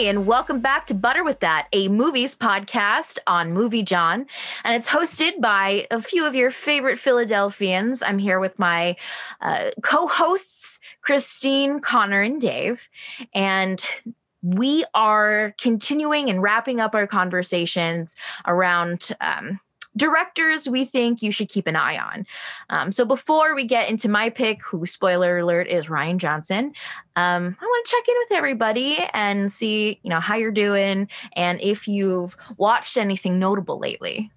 Hi, and welcome back to Butter with That, a movies podcast on Movie John. And it's hosted by a few of your favorite Philadelphians. I'm here with my uh, co hosts, Christine, Connor, and Dave. And we are continuing and wrapping up our conversations around. Um, directors we think you should keep an eye on. Um, so before we get into my pick, who spoiler alert is Rian Johnson, um, I want to check in with everybody and see you know how you're doing and if you've watched anything notable lately.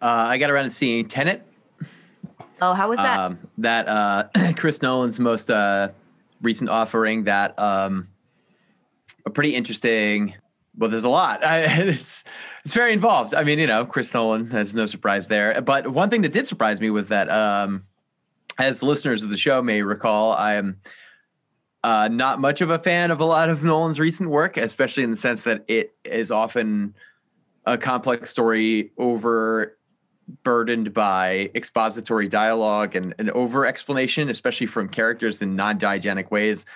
Uh, I got around to seeing Tenet. Oh, how was that? Um, that uh, Chris Nolan's most uh, recent offering. That um, a pretty interesting well, there's a lot. I, it's it's very involved. I mean, you know, Chris Nolan has no surprise there. But one thing that did surprise me was that, um, as listeners of the show may recall, I am uh, not much of a fan of a lot of Nolan's recent work, especially in the sense that it is often a complex story over burdened by expository dialogue and an over explanation, especially from characters in non diegetic ways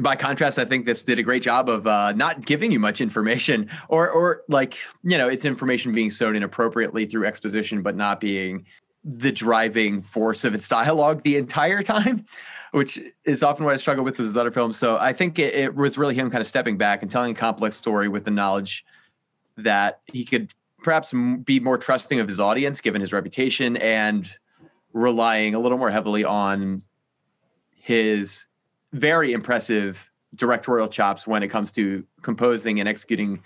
by contrast, I think this did a great job of uh, not giving you much information, or or like you know, it's information being sown inappropriately through exposition, but not being the driving force of its dialogue the entire time, which is often what I struggle with with his other films. So I think it, it was really him kind of stepping back and telling a complex story with the knowledge that he could perhaps be more trusting of his audience given his reputation and relying a little more heavily on his very impressive directorial chops when it comes to composing and executing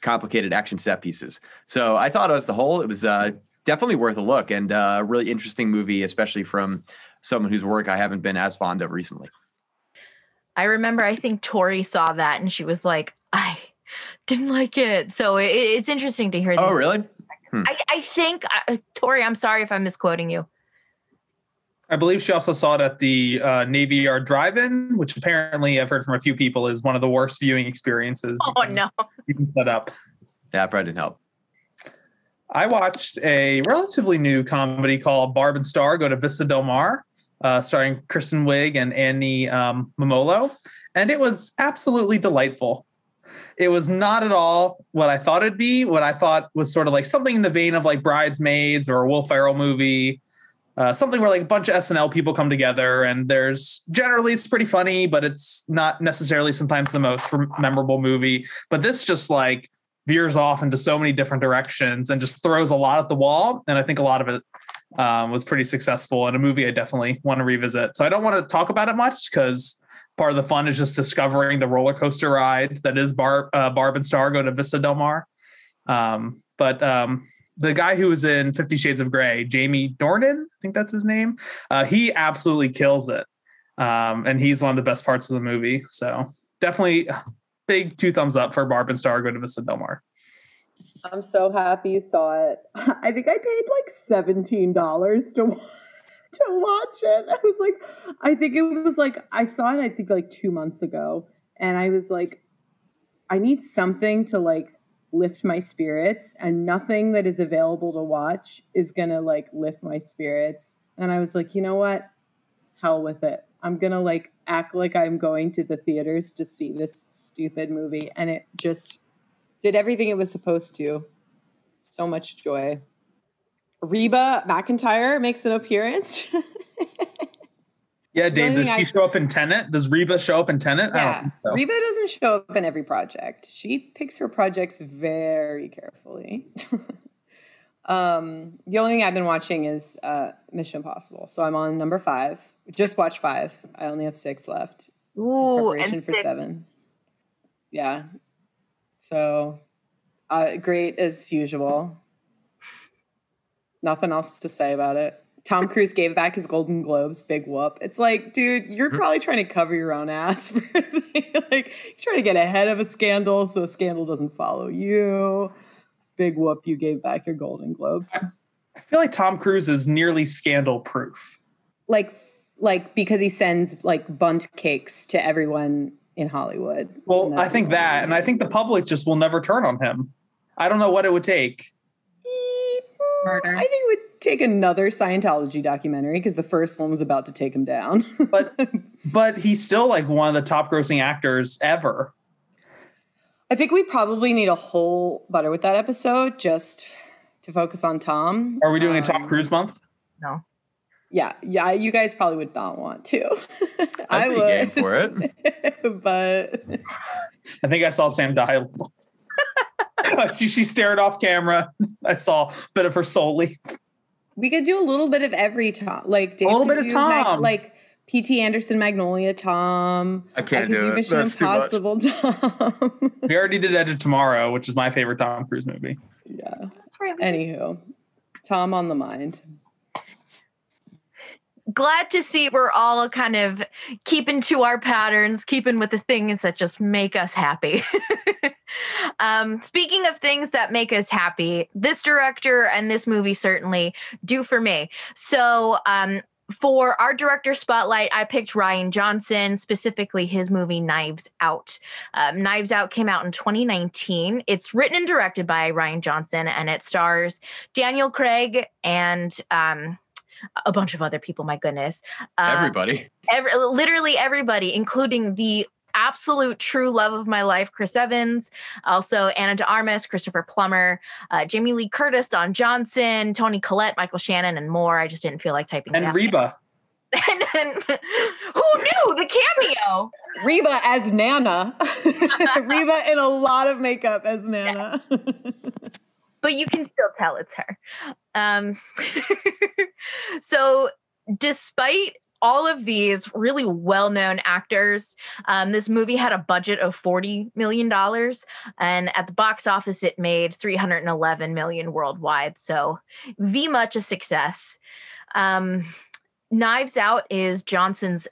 complicated action set pieces. So I thought as the whole, it was uh, definitely worth a look and uh, a really interesting movie, especially from someone whose work I haven't been as fond of recently. I remember, I think Tori saw that and she was like, I didn't like it. So it, it's interesting to hear. That. Oh, really? Hmm. I, I, think, uh, Tori, I'm sorry if I'm misquoting you. I believe she also saw it at the uh, Navy Yard Drive-In, which apparently I've heard from a few people is one of the worst viewing experiences. Oh you can, no! You can set up. Yeah, probably didn't help. I watched a relatively new comedy called Barb and Star Go to Vista Del Mar, uh, starring Kristen Wiig and Annie um, Mumolo, and it was absolutely delightful. It was not at all what I thought it'd be. What I thought was sort of like something in the vein of like Bridesmaids or a Will Ferrell movie uh, something where like a bunch of SNL people come together and there's generally it's pretty funny, but it's not necessarily sometimes the most memorable movie. But this just like veers off into so many different directions and just throws a lot at the wall. And I think a lot of it um, was pretty successful and a movie I definitely want to revisit. So I don't want to talk about it much because part of the fun is just discovering the roller coaster ride that is Barb, uh, Barb and Star go to Vista Del Mar. Um, but um, the guy who was in Fifty Shades of Grey, Jamie Dornan, I think that's his name. Uh, he absolutely kills it, um, and he's one of the best parts of the movie. So definitely, big two thumbs up for Barb and Star go to Vista Del Mar. I'm so happy you saw it. I think I paid like seventeen dollars to to watch it. I was like, I think it was like I saw it. I think like two months ago, and I was like, I need something to like lift my spirits and nothing that is available to watch is going to like lift my spirits. And i was like you know what? Hell with it. I'm going to like act like i'm going to the theaters to see this stupid movie. And it just did everything it was supposed to. So much joy. Reba McEntire makes an appearance Yeah, Dave, does she I... show up in Tenet? Does Reba show up in Tenet? Yeah. So. Reba doesn't show up in every project. She picks her projects very carefully. um, the only thing I've been watching is uh, Mission Impossible. So I'm on number five. Just watched five. I only have six left. Ooh, preparation for six. seven. Yeah. So uh, great as usual. Nothing else to say about it. Tom Cruise gave back his Golden Globes. Big whoop. It's like, dude, you're hmm. probably trying to cover your own ass for like you're trying to get ahead of a scandal so a scandal doesn't follow you. Big whoop, you gave back your Golden Globes. I feel like Tom Cruise is nearly scandal proof. Like like because he sends like Bundt cakes to everyone in Hollywood. Well, I think that, and I think the public just will never turn on him. I don't know what it would take. Murder. I think it would take another Scientology documentary because the first one was about to take him down. but but he's still like one of the top grossing actors ever. I think we probably need a whole butter with that episode just to focus on Tom. Are we doing a Tom Um, Cruise month? No. Yeah, yeah, you guys probably would not want to. I I'd be game for it. but I think I saw Sam dial. she, she stared off camera. I saw a bit of her soul leave. We could do a little bit of every Tom, like Dave little bit of do Mag- Tom. like P.T. Anderson, Magnolia Tom. I can't could do it. Mission That's too much. Tom. We already did Edge of Tomorrow, which is my favorite Tom Cruise movie. yeah. That's right. Anywho, Tom on the mind. Glad to see we're all kind of keeping to our patterns, keeping with the things that just make us happy. um, speaking of things that make us happy, this director and this movie certainly do for me. So, um, for our director spotlight, I picked Rian Johnson, specifically his movie Knives Out. Um, Knives Out came out in 2019. It's written and directed by Rian Johnson, and it stars Daniel Craig and um, a bunch of other people. My goodness, uh, Everybody. every, literally everybody, including the absolute true love of my life, Chris Evans, also Ana de Armas, Christopher Plummer, uh, Jamie Lee Curtis, Don Johnson, Toni Collette, Michael Shannon, and more. I just didn't feel like typing. it And out. Reba. and then, who knew the cameo? Reba as Nana. Reba in a lot of makeup as Nana. But you can still tell it's her. Um, so, despite all of these really well known actors, um, this movie had a budget of $40 million. And at the box office, it made 311 million worldwide. So, V much a success. Um, Knives Out is Johnson's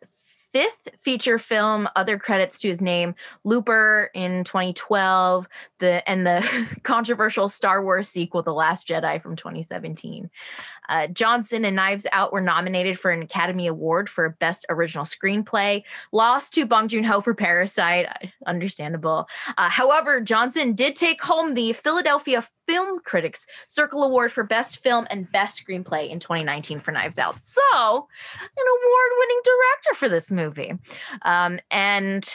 fifth feature film, other credits to his name Looper in 2012, the and the controversial Star Wars sequel, The Last Jedi from 2017. Uh, Johnson and Knives Out were nominated for an Academy Award for Best Original Screenplay, lost to Bong Joon Ho for Parasite, understandable. Uh, however, Johnson did take home the Philadelphia Film Critics Circle Award for Best Film and Best Screenplay in 2019 for Knives Out. So, an award-winning director for this movie. Um, and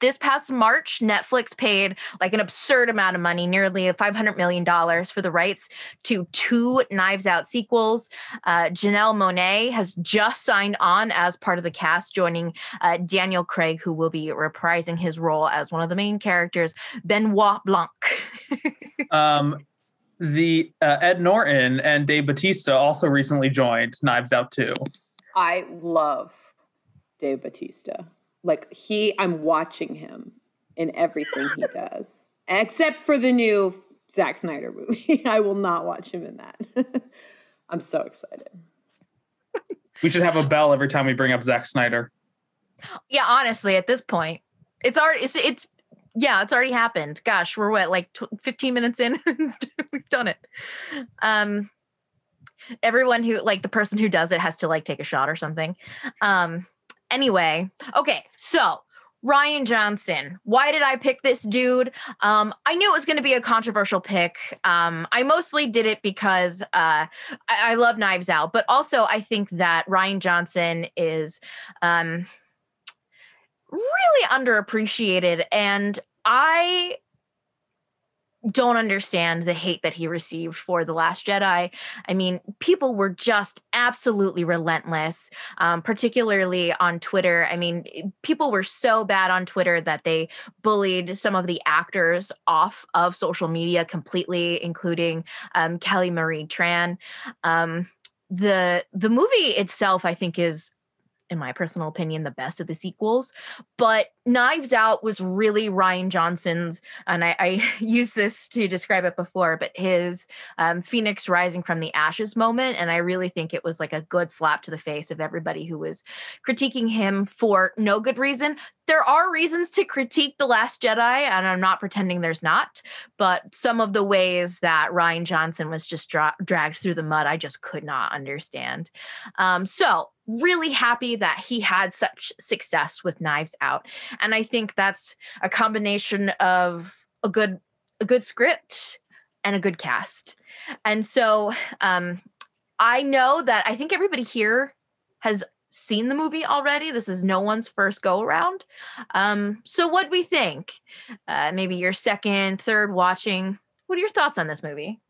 this past March, Netflix paid like an absurd amount of money, nearly $500 million for the rights to two Knives Out sequels. Uh, Janelle Monáe has just signed on as part of the cast, joining uh, Daniel Craig, who will be reprising his role as one of the main characters, Benoit Blanc. Um, the uh, Ed Norton and Dave Bautista also recently joined Knives Out 2. I love Dave Bautista. Like he, I'm watching him in everything he does, except for the new Zack Snyder movie. I will not watch him in that. I'm so excited. We should have a bell every time we bring up Zack Snyder. yeah, honestly, at this point, it's already it's, it's yeah, it's already happened. Gosh, we're what like tw- 15 minutes in. We've done it. Um, everyone who like the person who does it has to like take a shot or something. Um, anyway, okay, so. Rian Johnson. Why did I pick this dude? Um, I knew it was going to be a controversial pick. Um, I mostly did it because uh, I, I love Knives Out, but also I think that Rian Johnson is um, really underappreciated and i don't understand the hate that he received for the last jedi. I mean people were just absolutely relentless um, particularly on twitter. I mean people were so bad on twitter that they bullied some of the actors off of social media completely including um, kelly marie tran. Um, the the movie itself i think is in my personal opinion, the best of the sequels. But Knives Out was really Rian Johnson's, and I, I used this to describe it before, but his um, Phoenix Rising from the Ashes moment. And I really think it was like a good slap to the face of everybody who was critiquing him for no good reason. There are reasons to critique The Last Jedi, and I'm not pretending there's not, but some of the ways that Rian Johnson was just dra- dragged through the mud, I just could not understand. Um, so, really happy that he had such success with Knives Out, and I think that's a combination of a good a good script and a good cast. And so, um, I know that I think everybody here has seen the movie already. This is no one's first go around. Um, so, what do we think? Uh, maybe your second, third watching. What are your thoughts on this movie?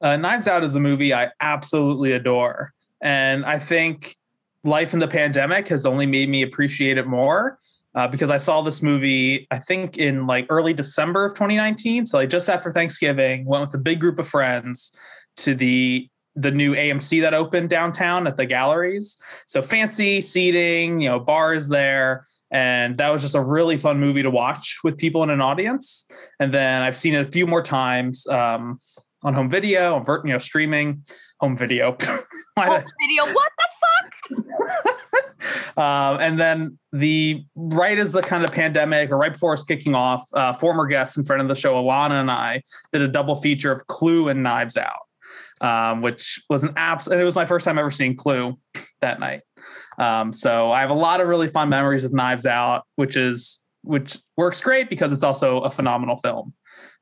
Uh, Knives Out is a movie I absolutely adore. And I think life in the pandemic has only made me appreciate it more uh, because I saw this movie, I think in like early December of 2019. So like just after Thanksgiving, went with a big group of friends to the the new AMC that opened downtown at the galleries. So fancy seating, you know, bars there. And that was just a really fun movie to watch with people in an audience. And then I've seen it a few more times um, on home video, on you know, streaming, home video. home video, what the fuck? um, and then the right as the kind of pandemic or right before it's kicking off, uh, former guests in front of the show, Alana and I did a double feature of Clue and Knives Out, um, which was an abs. And it was my first time ever seeing Clue that night. Um, so I have a lot of really fun memories with Knives Out, which is which works great because it's also a phenomenal film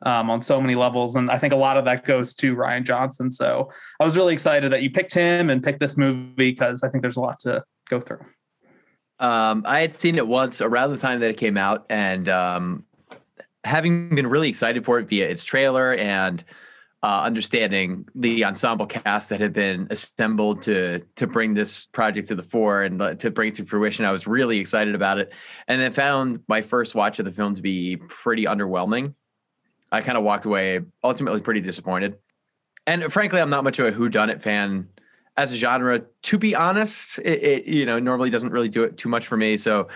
um, on so many levels. And I think a lot of that goes to Rian Johnson. So I was really excited that you picked him and picked this movie because I think there's a lot to go through. Um, I had seen it once around the time that it came out, and um, having been really excited for it via its trailer and uh, understanding the ensemble cast that had been assembled to to bring this project to the fore and to bring it to fruition, I was really excited about it, and then found my first watch of the film to be pretty underwhelming. I kind of walked away ultimately pretty disappointed, and frankly, I'm not much of a whodunit fan as a genre, to be honest, it, it, you know normally doesn't really do it too much for me. So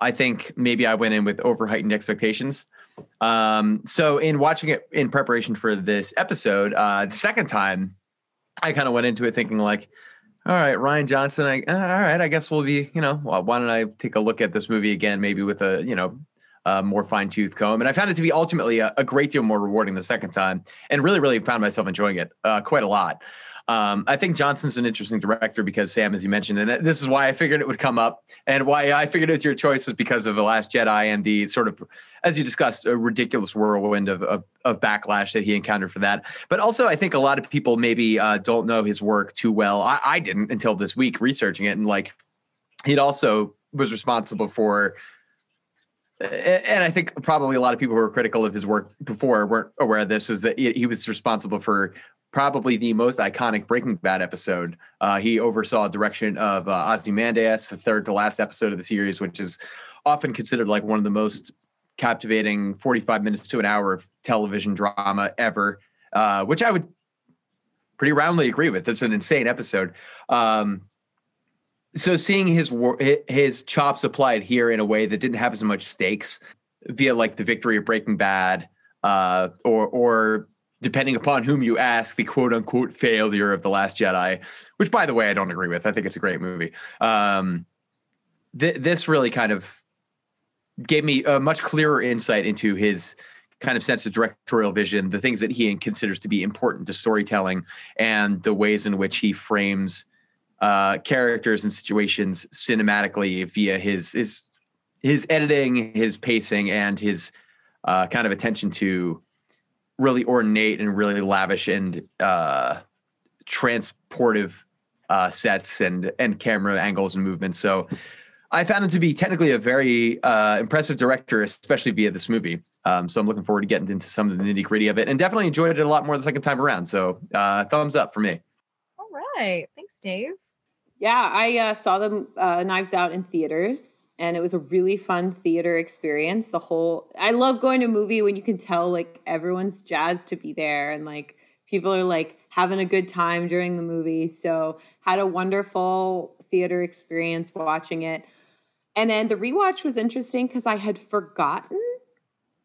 I think maybe I went in with over heightened expectations. Um, so in watching it in preparation for this episode, uh, the second time, I kind of went into it thinking like, all right, Rian Johnson. I, uh, all right, I guess we'll be, you know, why don't I take a look at this movie again, maybe with a, you know, a more fine tooth comb. And I found it to be ultimately a, a, great deal more rewarding the second time, and really, really found myself enjoying it uh, quite a lot. Um, I think Johnson's an interesting director because Sam, as you mentioned, and this is why I figured it would come up, and why I figured it was your choice was because of the Last Jedi and the sort of, as you discussed, a ridiculous whirlwind of of, of backlash that he encountered for that. But also, I think a lot of people maybe uh, don't know his work too well. I, I didn't until this week researching it, and like, he'd also was responsible for and I think probably a lot of people who were critical of his work before weren't aware of this, is that he was responsible for probably the most iconic Breaking Bad episode. Uh, he oversaw direction of uh, Ozymandias, the third to last episode of the series, which is often considered like one of the most captivating 45 minutes to an hour of television drama ever, uh, which I would pretty roundly agree with. It's an insane episode. Um, so seeing his his chops applied here in a way that didn't have as much stakes via like the victory of Breaking Bad, uh, or or depending upon whom you ask, the quote unquote failure of The Last Jedi, which, by the way, I don't agree with. I think it's a great movie. Um, th- this really kind of gave me a much clearer insight into his kind of sense of directorial vision, the things that he considers to be important to storytelling, and the ways in which he frames uh, characters and situations cinematically via his his his editing, his pacing, and his uh, kind of attention to really ornate and really lavish and uh, transportive uh, sets and and camera angles and movements. So I found him to be technically a very uh, impressive director, especially via this movie. Um, so I'm looking forward to getting into some of the nitty gritty of it, and definitely enjoyed it a lot more the second time around. So uh, thumbs up for me. All right, thanks, Dave. Yeah, I uh, saw them uh, Knives Out in theaters, and it was a really fun theater experience. The whole I love going to a movie when you can tell like everyone's jazzed to be there, and like people are like having a good time during the movie. So had a wonderful theater experience watching it. And then the rewatch was interesting because I had forgotten.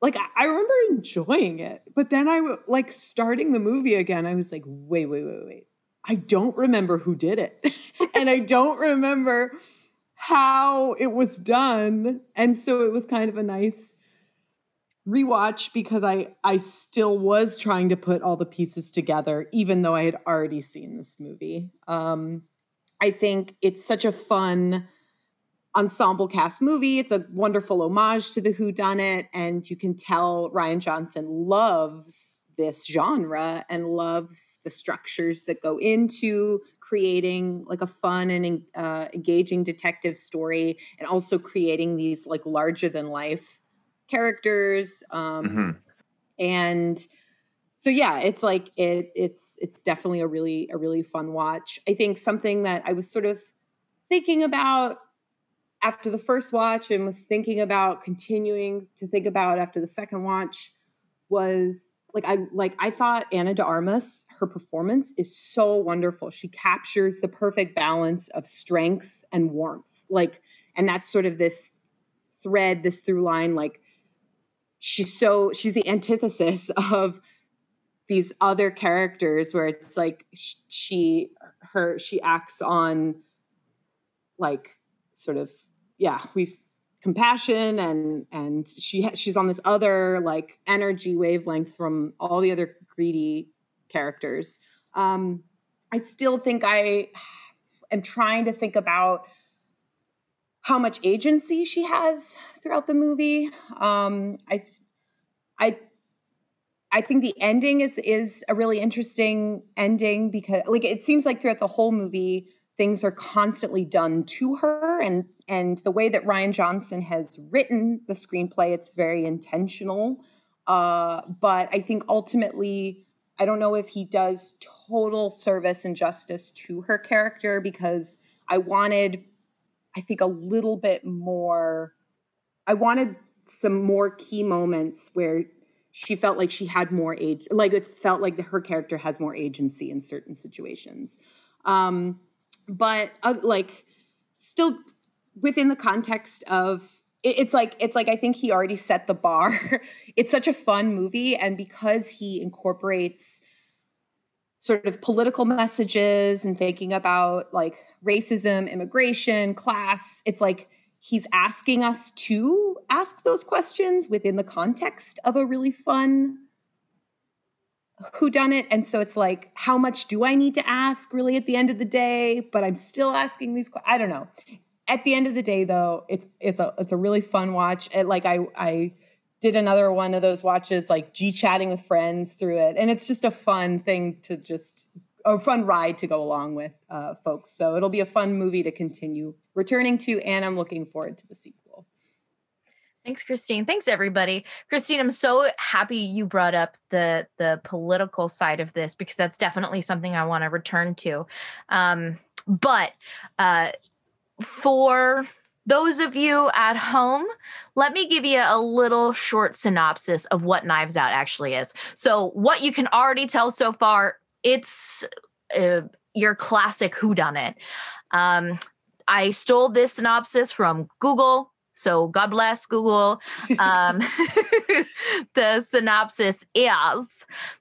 Like I remember enjoying it, but then I was like starting the movie again. I was like, wait, wait, wait, wait I don't remember who did it. and I don't remember how it was done. And so it was kind of a nice rewatch because I I still was trying to put all the pieces together even though I had already seen this movie. Um I think it's such a fun ensemble cast movie. It's a wonderful homage to the Who Done It, and you can tell Rian Johnson loves this genre and loves the structures that go into creating like a fun and uh, engaging detective story and also creating these like larger than life characters um, mm-hmm. and so yeah it's like it it's it's definitely a really a really fun watch i think something that i was sort of thinking about after the first watch and was thinking about continuing to think about after the second watch was like I like I thought Ana de Armas, her performance is so wonderful. She captures the perfect balance of strength and warmth. Like, and that's sort of this thread, this through line. Like, she's so she's the antithesis of these other characters where it's like she her she acts on like sort of yeah we've compassion and and she she's on this other like energy wavelength from all the other greedy characters. Um i still think i am trying to think about how much agency she has throughout the movie. Um i i I think the ending is is a really interesting ending because like it seems like throughout the whole movie things are constantly done to her and and the way that Rian Johnson has written the screenplay it's very intentional. Uh, but I think ultimately I don't know if he does total service and justice to her character because I wanted I think a little bit more I wanted some more key moments where she felt like she had more age like it felt like her character has more agency in certain situations. Um but uh, like still within the context of it, it's like it's like I think he already set the bar. it's such a fun movie, and because he incorporates sort of political messages and thinking about like racism, immigration, class, it's like he's asking us to ask those questions within the context of a really fun who done it and so it's like how much do i need to ask really at the end of the day? But i'm still asking these i don't know at the end of the day though it's it's a it's a really fun watch it, like i i did another one of those watches like g chatting with friends through it and it's just a fun thing to just a fun ride to go along with uh, folks so it'll be a fun movie to continue returning to and i'm looking forward to the sequel Thanks, Christine. Thanks, everybody. Christine, I'm so happy you brought up the the political side of this because that's definitely something I want to return to. Um, but uh, for those of you at home, let me give you a little short synopsis of what Knives Out actually is. So, what you can already tell so far, it's uh, your classic whodunit. Um, I stole this synopsis from Google so God bless Google. Um, the synopsis is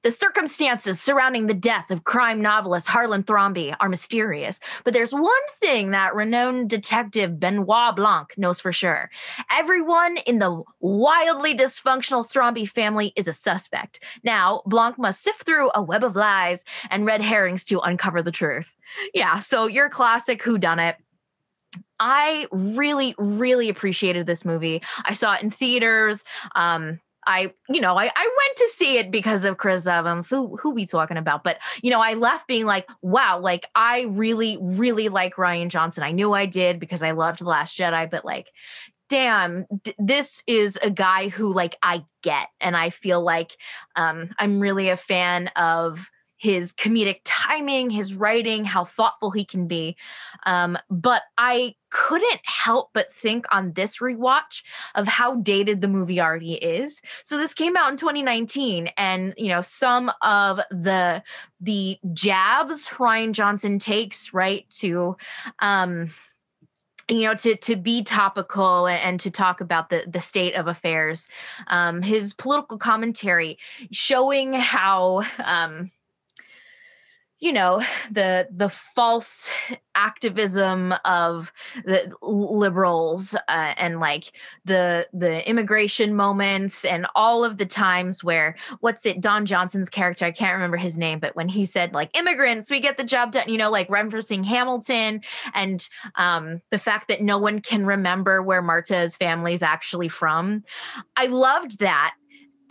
the circumstances surrounding the death of crime novelist Harlan Thrombey are mysterious, but there's one thing that renowned detective Benoit Blanc knows for sure. Everyone in the wildly dysfunctional Thrombey family is a suspect. Now, Blanc must sift through a web of lies and red herrings to uncover the truth. Yeah, so your classic whodunit I really, really appreciated this movie. I saw it in theaters. Um, I, you know, I, I went to see it because of Chris Evans, who who we talking about. But you know, I left being like, wow, like I really, really like Rian Johnson. I knew I did because I loved The Last Jedi, but like, damn, th- this is a guy who like I get, and I feel like um, I'm really a fan of his comedic timing, his writing, how thoughtful he can be. Um, but I couldn't help but think on this rewatch of how dated the movie already is. So this came out in 2019, and you know some of the the jabs Rian Johnson takes right to. Um, you know to to be topical and to talk about the the state of affairs um his political commentary showing how um you know the the false activism of the liberals uh, and like the the immigration moments and all of the times where what's it Don Johnson's character I can't remember his name but when he said like immigrants we get the job done you know like referencing Hamilton and um the fact that no one can remember where Marta's family is actually from. I loved that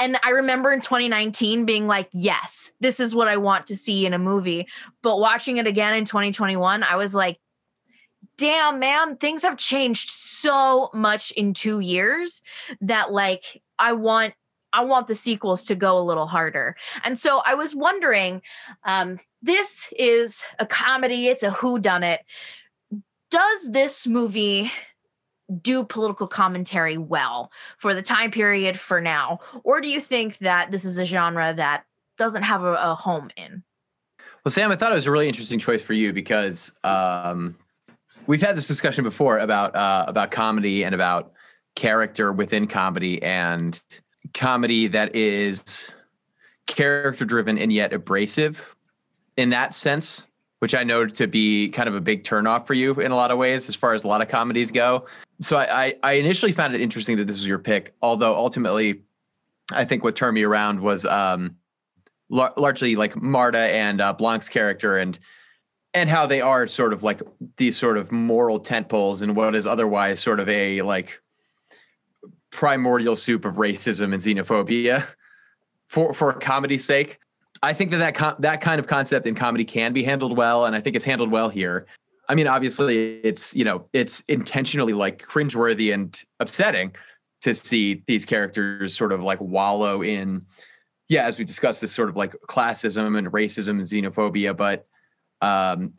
And I remember in 2019 being like, yes, this is what I want to see in a movie. But watching it again in 2021, I was like, damn, man, things have changed so much in two years that like I want I want the sequels to go a little harder. And so I was wondering, um, this is a comedy, it's a who done it. Does this movie do political commentary well for the time period for now? Or do you think that this is a genre that doesn't have a, a home in? Well, Sam, I thought it was a really interesting choice for you because um, we've had this discussion before about uh, about comedy and about character within comedy and comedy that is character driven and yet abrasive in that sense which I know to be kind of a big turnoff for you in a lot of ways, as far as a lot of comedies go. So I, I, initially found it interesting that this was your pick, although ultimately, I think what turned me around was um, lar- largely like Marta and uh, Blanc's character and and how they are sort of like these sort of moral tent poles in what is otherwise sort of a like primordial soup of racism and xenophobia for for comedy's sake. I think that that, com- that kind of concept in comedy can be handled well, and I think it's handled well here. I mean, obviously, it's you know, it's intentionally like cringeworthy and upsetting to see these characters sort of like wallow in, yeah, as we discussed, this sort of like classism and racism and xenophobia, but um,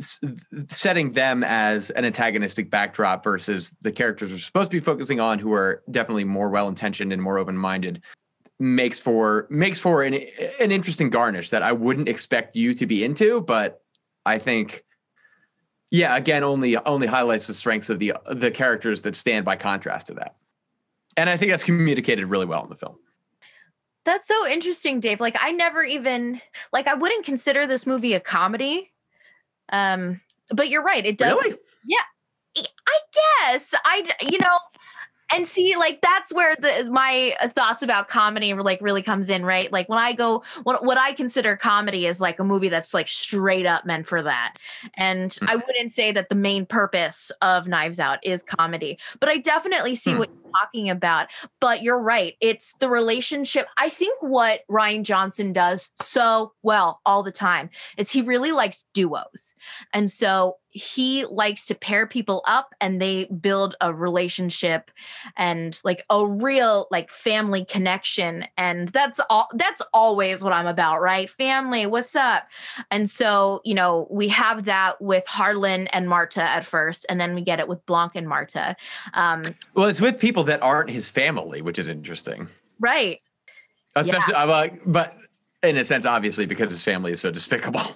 setting them as an antagonistic backdrop versus the characters we're supposed to be focusing on, who are definitely more well intentioned and more open minded, makes for makes for an an interesting garnish that I wouldn't expect you to be into, but I think yeah, again only only highlights the strengths of the the characters that stand by contrast to that. And I think that's communicated really well in the film. That's so interesting, Dave. Like I never even like I wouldn't consider this movie a comedy. Um, but you're right. It does. Really? I guess I you know, and see, like that's where the my thoughts about comedy like really comes in, right? Like when I go, what what I consider comedy is like a movie that's like straight up meant for that, and Hmm. I wouldn't say that the main purpose of Knives Out is comedy, but I definitely see Hmm. what talking about. But you're right; it's the relationship. I think what Rian Johnson does so well all the time is he really likes duos, and so he likes to pair people up and they build a relationship and like a real like family connection and that's all that's always what i'm about right family what's up and so you know we have that with harlan and marta at first and then we get it with blanc and marta um Well, it's with people that aren't his family, which is interesting. right Especially, uh, but in a sense, obviously, because his family is so despicable.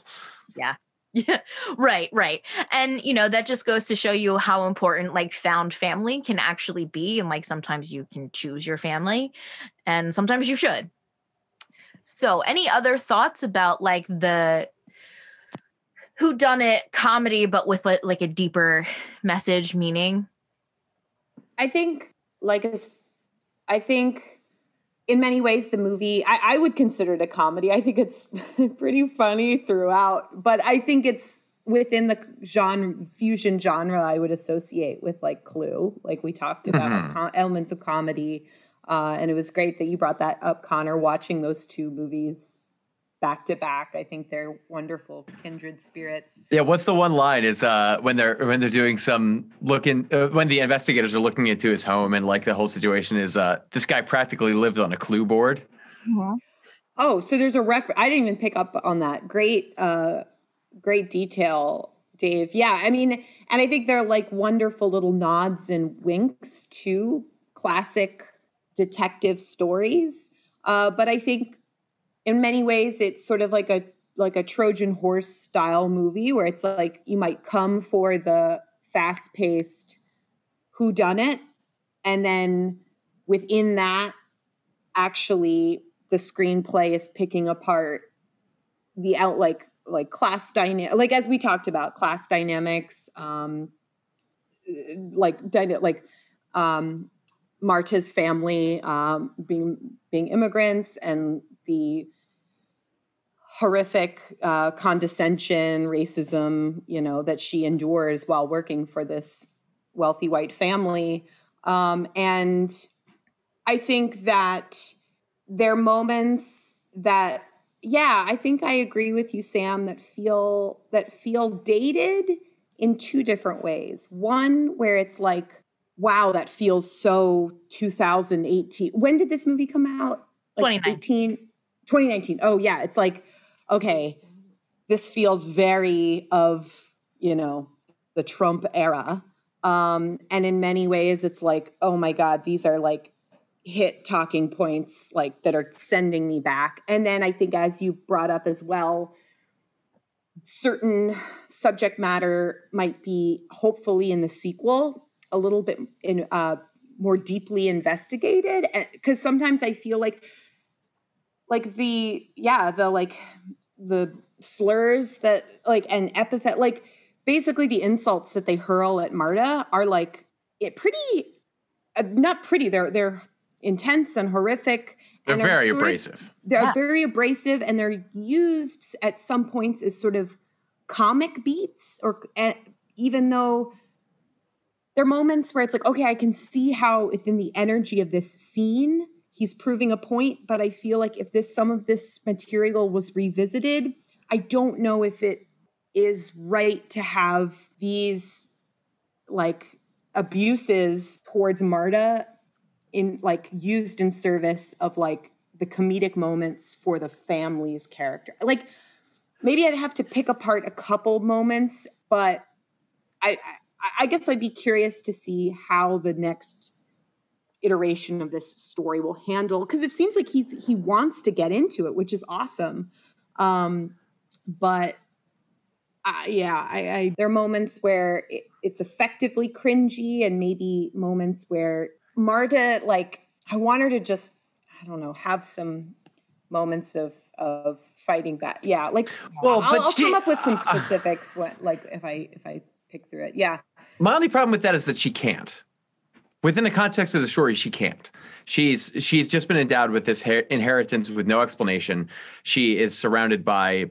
Yeah, Yeah, right, right. And you know, that just goes to show you how important like found family can actually be. And like sometimes you can choose your family and sometimes you should. So any other thoughts about like the who done it comedy but with like, like a deeper message meaning? I think, like, as I think in many ways, the movie, I, I would consider it a comedy. I think it's pretty funny throughout, but I think it's within the genre, fusion genre, I would associate with like Clue. Like, we talked about Mhm. com- elements of comedy. Uh, and it was great that you brought that up, Connor, watching those two movies back to back. I think they're wonderful kindred spirits. Yeah, what's the one line is uh when they're when they're doing some looking uh, when the investigators are looking into his home and like the whole situation is uh this guy practically lived on a clue board. Oh, so there's a ref. I didn't even pick up on that. Great, uh, great detail, Dave. Yeah, I mean, and I think they're like wonderful little nods and winks to classic detective stories. Uh, but I think in many ways it's sort of like a like a Trojan horse style movie where it's like you might come for the fast paced who done it, and then within that actually the screenplay is picking apart the out like like class dynamic like as we talked about class dynamics um like dyna- like um marta's family um being being immigrants and the horrific uh condescension racism you know that she endures while working for this wealthy white family um and i think that there are moments that yeah, I think I agree with you, Sam, that feel that feel dated in two different ways. One where it's like, wow, that feels so 2018. When did this movie come out? Like 2019. 2019. Oh yeah, it's like, okay, this feels very of, you know, the Trump era. Um, and in many ways, it's like, oh my God, these are like hit talking points like that are sending me back. And then I think, as you brought up as well, certain subject matter might be hopefully in the sequel a little bit in uh, more deeply investigated because sometimes i feel like like the yeah the like the slurs that like an epithet like basically the insults that they hurl at marta are like it pretty uh, not pretty they're they're intense and horrific they're and very sort of- abrasive. they're Yeah. very abrasive and they're used at some points as sort of comic beats or uh, even though there are moments where it's like okay i can see how within the energy of this scene he's proving a point but i feel like if this some of this material was revisited i don't know if it is right to have these like abuses towards marta in like used in service of like the comedic moments for the family's character. Like maybe I'd have to pick apart a couple moments, but I I, I guess I'd be curious to see how the next iteration of this story will handle because it seems like he's he wants to get into it, which is awesome. Um, but uh, yeah, I, I there are moments where it, it's effectively cringy, and maybe moments where Marta, like, I want her to just, I don't know, have some moments of of fighting back. Yeah, like, Well, I'll, but I'll she- come up with some uh, specifics. What, like, if I if I pick through it, yeah, My only problem with that is that she can't. Within the context of the story, she can't. She's she's just been endowed with this her- inheritance with no explanation. She is surrounded by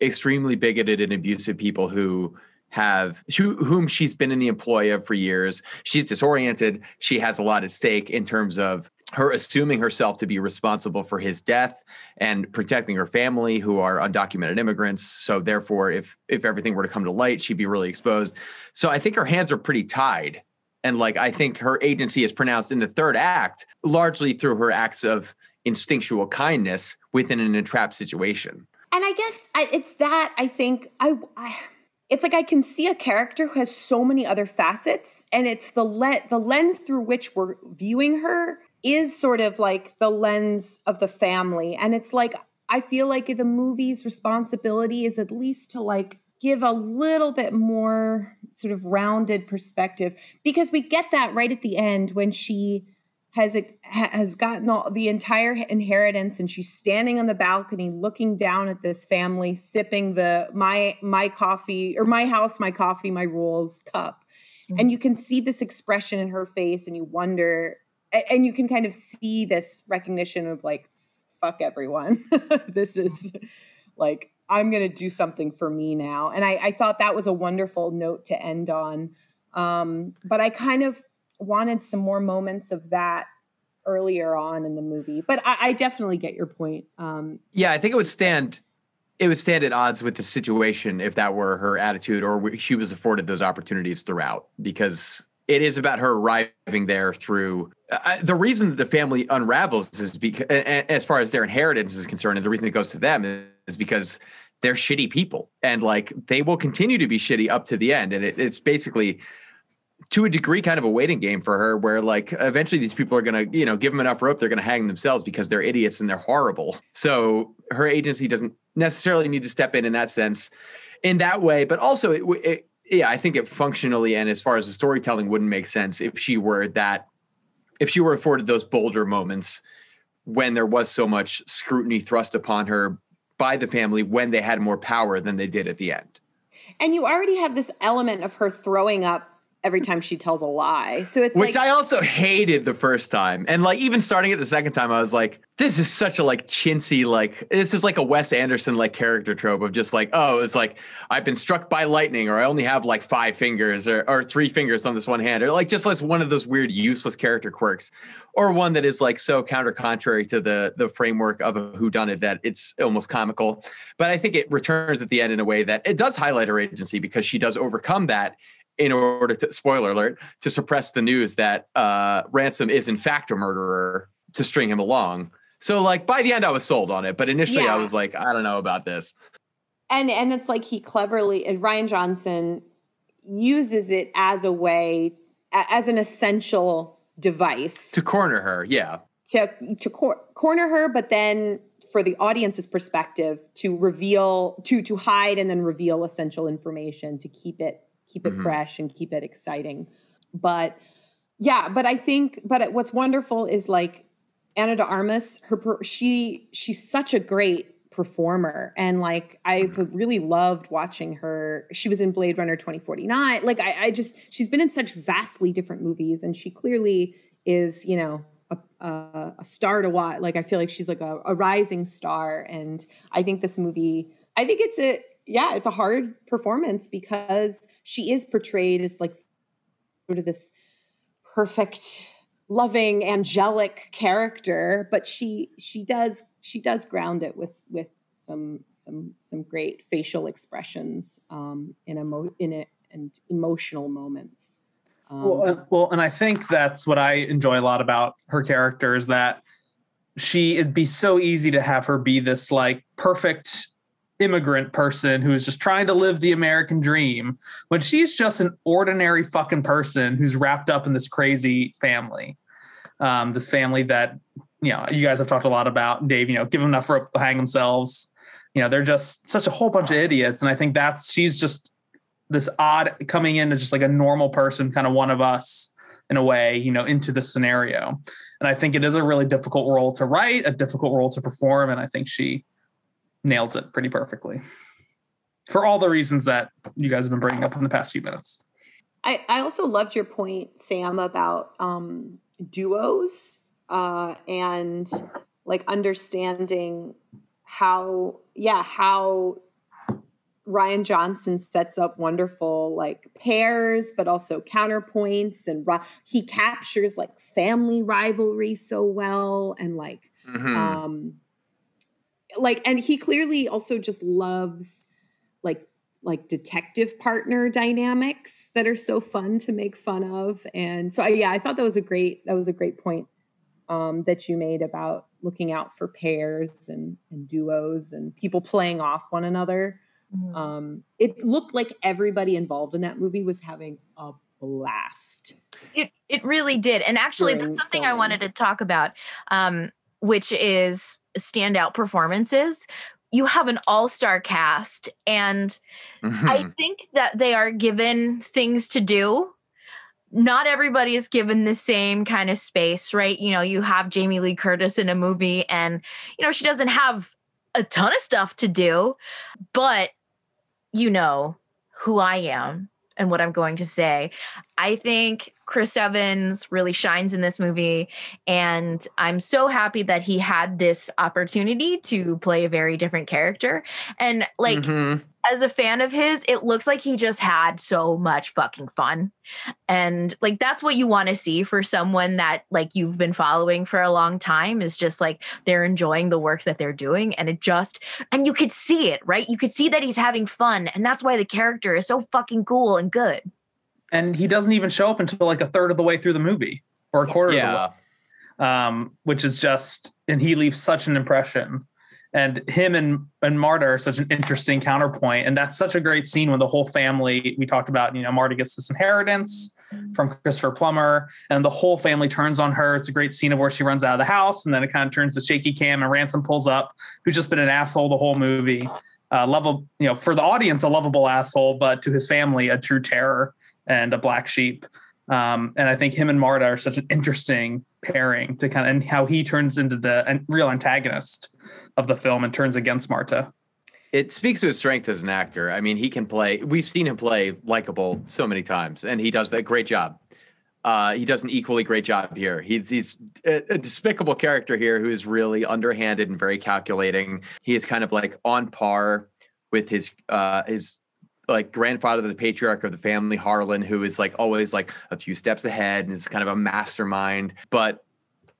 extremely bigoted and abusive people who have who, whom she's been in the employ of for years. She's disoriented. She has a lot at stake in terms of her assuming herself to be responsible for his death and protecting her family who are undocumented immigrants. So therefore if if everything were to come to light, she'd be really exposed. So I think her hands are pretty tied. And like I think her agency is pronounced in the third act largely through her acts of instinctual kindness within an entrapped situation. and I guess I, it's that I think I, I it's like I can see a character who has so many other facets, and it's the le- the lens through which we're viewing her is sort of like the lens of the family, and it's like I feel like the movie's responsibility is at least to like give a little bit more sort of rounded perspective because we get that right at the end when she has has gotten all the entire inheritance and she's standing on the balcony looking down at this family sipping the my my coffee or my house my coffee my rules cup. Mm-hmm. And you can see this expression in her face and you wonder and you can kind of see this recognition of like fuck everyone. This is like i'm gonna do something for me now. And i, I thought that was a wonderful note to end on. Um, but i kind of wanted some more moments of that earlier on in the movie. But i, I definitely get your point um, Yeah, I think it would stand it would stand at odds with the situation if that were her attitude or she was afforded those opportunities throughout because it is about her arriving there through uh, the reason that the family unravels is because as far as their inheritance is concerned and the reason it goes to them is because they're shitty people. And like they will continue to be shitty up to the end. And it, it's basically to a degree kind of a waiting game for her where like eventually these people are going to you know give them enough rope they're going to hang themselves because they're idiots and they're horrible. So her agency doesn't necessarily need to step in in that sense in that way. But also it, it yeah i think it functionally and as far as the storytelling wouldn't make sense if she were that if she were afforded those bolder moments when there was so much scrutiny thrust upon her by the family when they had more power than they did at the end. And you already have this element of her throwing up every time she tells a lie. So it's Which like, I also hated the first time. And like even starting it the second time, I was like, this is such a like chintzy, like this is like a Wes Anderson like character trope of just like, oh, it's like I've been struck by lightning, or I only have like five fingers or, or three fingers on this one hand, or like just like one of those weird useless character quirks. Or one that is like so counter contrary to the the framework of a whodunit that it's almost comical. But I think it returns at the end in a way that it does highlight her agency because she does overcome that in order to spoiler alert to suppress the news that uh, ransom is in fact a murderer to string him along. So like by the end i was sold on it but initially Yeah. i was like i don't know about this. And and it's like he cleverly and Rian Johnson uses it as a way as an essential device to corner her yeah. to to cor- corner her, but then for the audience's perspective to reveal to to hide and then reveal essential information to keep it keep it Mhm. fresh and keep it exciting. But yeah, but I think but what's wonderful is like Ana de Armas, her she she's such a great performer and like I've really loved watching her. She was in Blade Runner 2049. Like I, I just she's been in such vastly different movies and she clearly is, you know, a, a, a star to watch. Like I feel like she's like a, a rising star, and I think this movie. I think it's a yeah, it's a hard performance because she is portrayed as like sort of this perfect, loving, angelic character, but she she does she does ground it with with some some some great facial expressions um, in emo in it and emotional moments. Um, Well, and, well, and I think that's what I enjoy a lot about her character is that she it'd be so easy to have her be this like perfect immigrant person who is just trying to live the American dream when she's just an ordinary fucking person who's wrapped up in this crazy family. Um, this family that you know you guys have talked a lot about, Dave. You know, give them enough rope to hang themselves. You know, they're just such a whole bunch of idiots, and I think that's she's just this odd coming in into just like a normal person, kind of one of us in a way, you know, into the scenario. And I think it is a really difficult role to write, a difficult role to perform, and I think she nails it pretty perfectly for all the reasons that you guys have been bringing up in the past few minutes. I, I also loved your point, Sam, about um, duos uh, and like understanding how, yeah, how Rian Johnson sets up wonderful like pairs, but also counterpoints, and ri- he captures like family rivalry so well, and like Mhm. um like and he clearly also just loves like like detective partner dynamics that are so fun to make fun of. And so I, yeah i thought that was a great that was a great point um, that you made about looking out for pairs and, and duos and people playing off one another. Um, it looked like everybody involved in that movie was having a blast. It it really did. And actually During that's something I wanted to talk about, um, which is standout performances. You have an all-star cast, and I Mhm. think that they are given things to do. Not everybody is given the same kind of space, right? You know, you have Jamie Lee Curtis in a movie, and you know, she doesn't have a ton of stuff to do, but you know who I am and what I'm going to say. I think Chris Evans really shines in this movie, and I'm so happy that he had this opportunity to play a very different character. And like, Mhm. as a fan of his, it looks like he just had so much fucking fun. And like that's what you want to see for someone that like you've been following for a long time is just like they're enjoying the work that they're doing and it just and you could see it, right? You could see that he's having fun and that's why the character is so fucking cool and good. And he doesn't even show up until like a third of the way through the movie or a quarter of the way. yeah um, which is just, and he leaves such an impression. And him and and Marta are such an interesting counterpoint, and that's such a great scene when the whole family we talked about. You know, Marta gets this inheritance from Christopher Plummer, and the whole family turns on her. It's a great scene of where she runs out of the house, and then it kind of turns to shaky cam, and Ransom pulls up, who's just been an asshole the whole movie. Uh, lovable, you know, for the audience, a lovable asshole, but to his family, a true terror and a black sheep. Um, and I think him and Marta are such an interesting pairing to kind of, and how he turns into the real antagonist of the film and turns against Marta. it speaks to his strength as an actor. I mean, he can play. We've seen him play likable so many times, and he does that great job. Uh, he does an equally great job here. He's he's a, a, despicable character here who is really underhanded and very calculating. He is kind of like on par with his uh, his like grandfather, of the patriarch of the family, Harlan, who is like always like a few steps ahead and is kind of a mastermind. But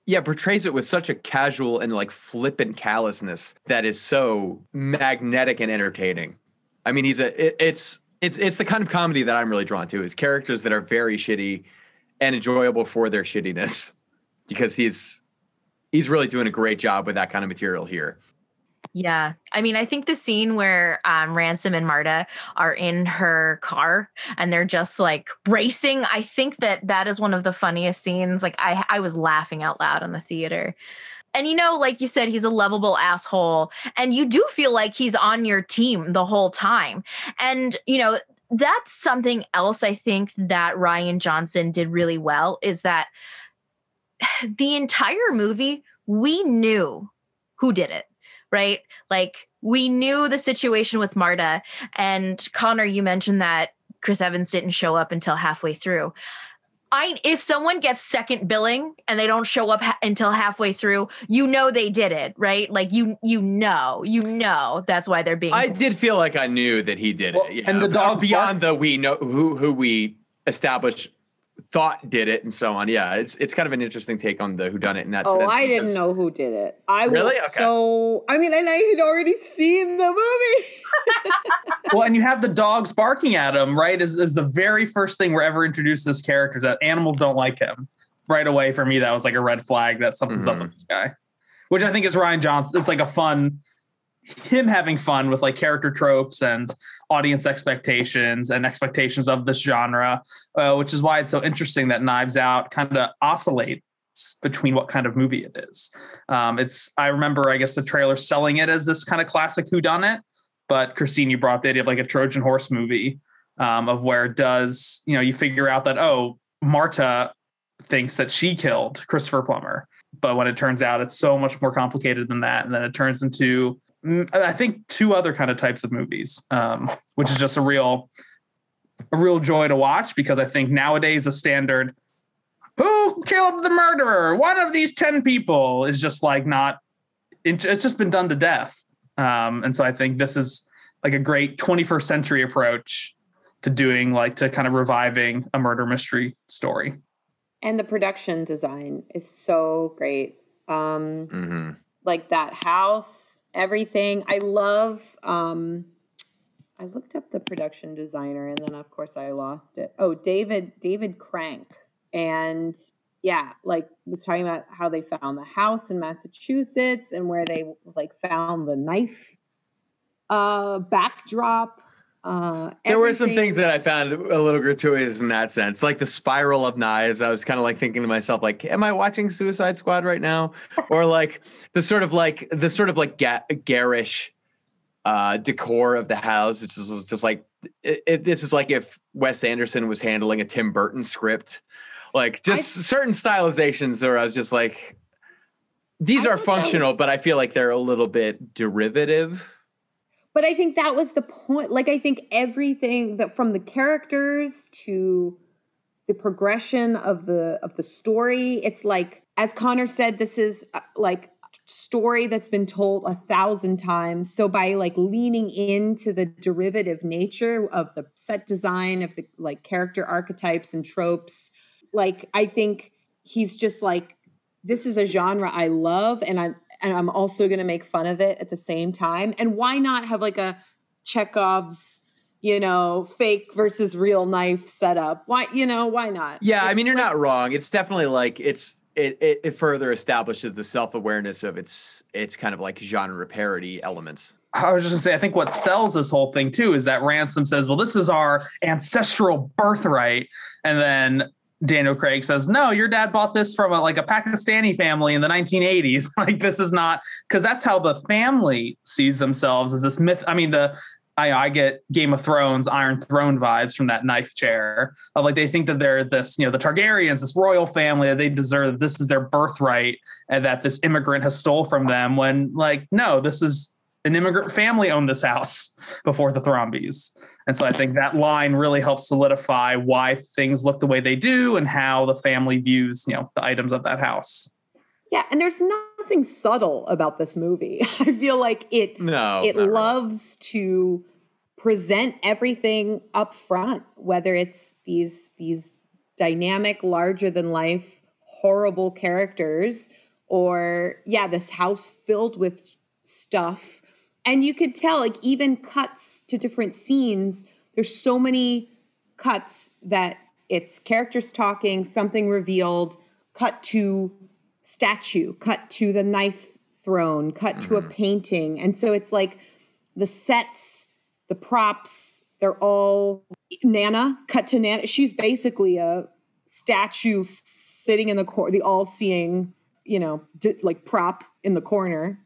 yeah, portrays it with such a casual and like flippant callousness that is so magnetic and entertaining. I mean, he's a it, it's it's it's the kind of comedy that I'm really drawn to is characters that are very shitty and enjoyable for their shittiness because he's he's really doing a great job with that kind of material here. Yeah. I mean, I think the scene where um, Ransom and Marta are in her car and they're just like racing, I think that that is one of the funniest scenes. Like, I, I was laughing out loud in the theater. And you know, like you said, he's a lovable asshole. And you do feel like he's on your team the whole time. And, you know, that's something else I think that Rian Johnson did really well is that the entire movie, we knew who did it right? Like we knew the situation with Marta and Connor, you mentioned that Chris Evans didn't show up until halfway through. I if someone gets second billing and they don't show up ha- until halfway through, you know they did it, right? Like you you know, you know that's why they're being I did feel like I knew that he did well, it. Yeah. And the dog beyond the we know who who we established thought did it and so on. Yeah, it's it's kind of an interesting take on the who done it and that's. oh, sense. I didn't know who did it. I really? was okay. so I mean, and I had already seen the movie. well, and you have the dogs barking at him, right? Is is the very first thing we're ever introduced to this character that animals don't like him. Right away for me, that was like a red flag that something's mm-hmm. up with this guy. Which I think is Rian Johnson. It's like a fun him having fun with like character tropes and audience expectations and expectations of this genre, uh, which is why it's so interesting that Knives Out kind of oscillates between what kind of movie it is. Um, it's I remember I guess the trailer selling it as this kind of classic whodunit, but Christine, you brought the idea of like a Trojan horse movie um, of where it does you know you figure out that oh Marta thinks that she killed Christopher Plummer. But when it turns out it's so much more complicated than that, and then it turns into I think two other kind of types of movies, um, which is just a real, a real joy to watch because I think nowadays a standard, who killed the murderer? One of these ten people is just like not. It's just been done to death, um, and so I think this is like a great 21st century approach to doing like to kind of reviving a murder mystery story. And the production design is so great. Um, mm-hmm. Like that house everything. I love. Um, I looked up the production designer, and then of course I lost it. Oh, David David Crank, and yeah, like was talking about how they found the house in Massachusetts and where they like found the knife uh, backdrop uh, there were some things that I found a little gratuitous in that sense, like the spiral of knives. I was kind of like thinking to myself, like, am I watching Suicide Squad right now, or like the sort of like the sort of like ga- garish uh, decor of the house? It's just, just like it, it, this is like if Wes Anderson was handling a Tim Burton script, like just I, certain stylizations. Where I was just like, these I are functional, was... but I feel like they're a little bit derivative but I think that was the point. Like, I think everything that from the characters to the progression of the of the story, it's like, as Connor said, this is uh, like story that's been told a thousand times. So by like leaning into the derivative nature of the set design of the like character archetypes and tropes, like I think he's just like this is a genre I love and I and I'm also going to make fun of it at the same time. And why not have like a Chekhov's, you know, fake versus real knife setup? Why, you know, why not? Yeah, it's I mean, you're like, not wrong. It's definitely like it's it, it, it further establishes the self awareness of its its kind of like genre parody elements. I was just gonna say, I think what sells this whole thing too is that Ransom says, "Well, this is our ancestral birthright," and then Daniel Craig says, "No, your dad bought this from a, like a Pakistani family in the 1980s. like this is not because that's how the family sees themselves as this myth. I mean, the I, I get Game of Thrones, Iron Throne vibes from that knife chair of like they think that they're this, you know, the Targaryens, this royal family that they deserve. This is their birthright, and that this immigrant has stole from them. When like no, this is an immigrant family owned this house before the Thrombeys. And so I think that line really helps solidify why things look the way they do and how the family views, you know, the items of that house. Yeah, and there's nothing subtle about this movie. I feel like it No, it not really. loves to present everything up front, whether it's these these dynamic, larger than life, horrible characters, or yeah, this house filled with stuff. And you could tell, like, even cuts to different scenes, there's so many cuts that it's characters talking, something revealed, cut to statue, cut to the knife thrown, cut to a mm-hmm. painting. And so it's like the sets, the props, they're all Nana, cut to Nana. She's basically a statue sitting in the corner, the all seeing, you know, d- like prop in the corner.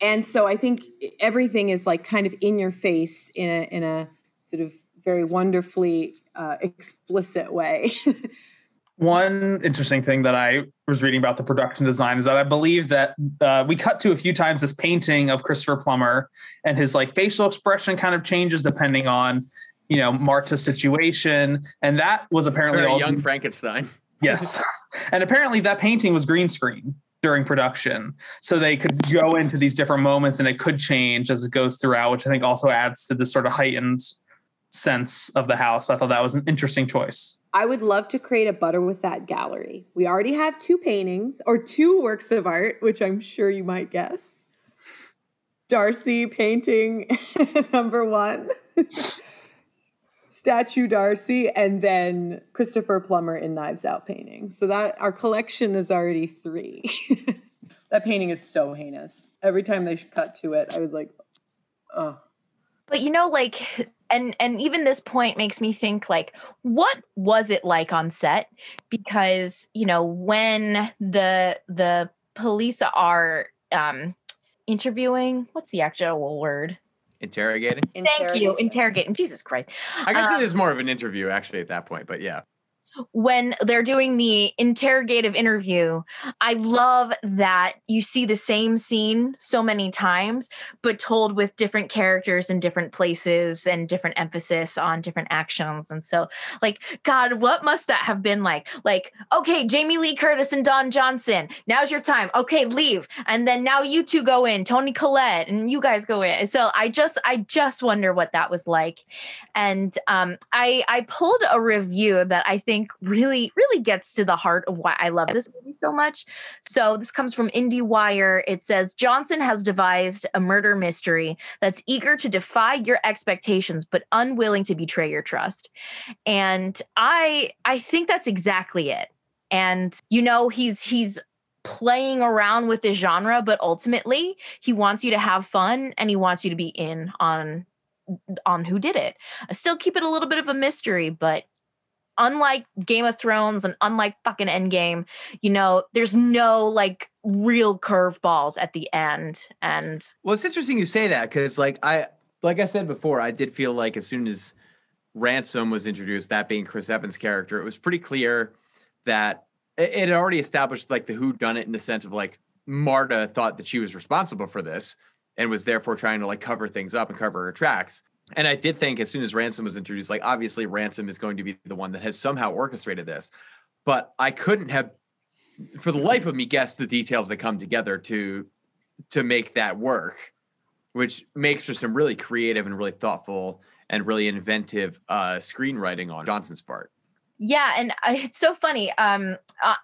And so I think everything is like kind of in your face in a, in a sort of very wonderfully uh, explicit way. One interesting thing that I was reading about the production design is that I believe that uh, we cut to a few times this painting of Christopher Plummer and his like facial expression kind of changes depending on, you know, Marta's situation. And that was apparently Very all young Frankenstein. Yes. and apparently that painting was green screen during production. So they could go into these different moments and it could change as it goes throughout, which I think also adds to this sort of heightened sense of the house. I thought that was an interesting choice. I would love to create a butter with that gallery. We already have two paintings or two works of art, which I'm sure you might guess. Darcy painting number one, statue Darcy, and then Christopher Plummer in Knives Out painting. So that our collection is already three. that painting is so heinous. Every time they cut to it, I was like, oh. But you know, like, and and even this point makes me think, like, what was it like on set? Because you know, when the the police are um interviewing, what's the actual word? Interrogating. Thank you, interrogating. Jesus Christ. I guess Um, it is more of an interview actually at that point, but yeah. When they're doing the interrogative interview, I love that you see the same scene so many times, but told with different characters in different places and different emphasis on different actions. And so, like, God, what must that have been like? Like, okay, Jamie Lee Curtis and Don Johnson, now's your time. Okay, leave. And then now you two go in, Toni Collette, and you guys go in. So I just, I just wonder what that was like. And um, I, I pulled a review that I think really, really gets to the heart of why I love this movie so much. So this comes from IndieWire. It says Johnson has devised a murder mystery that's eager to defy your expectations, but unwilling to betray your trust. And I, I think that's exactly it. And you know, he's he's playing around with the genre, but ultimately he wants you to have fun and he wants you to be in on on who did it. I still keep it a little bit of a mystery, but unlike Game of Thrones and unlike fucking Endgame, you know, there's no like real curveballs at the end. And Well, it's interesting you say that because, like I, like I said before, I did feel like as soon as Ransom was introduced, that being Chris Evans' character, it was pretty clear that it, it had already established like the who done it in the sense of like Marta thought that she was responsible for this and was therefore trying to like cover things up and cover her tracks. And I did think as soon as Ransom was introduced, like obviously Ransom is going to be the one that has somehow orchestrated this, but I couldn't have, for the life of me, guessed the details that come together to to make that work, which makes for some really creative and really thoughtful and really inventive uh, screenwriting on Johnson's part. yeah, and uh, it's so funny. Um,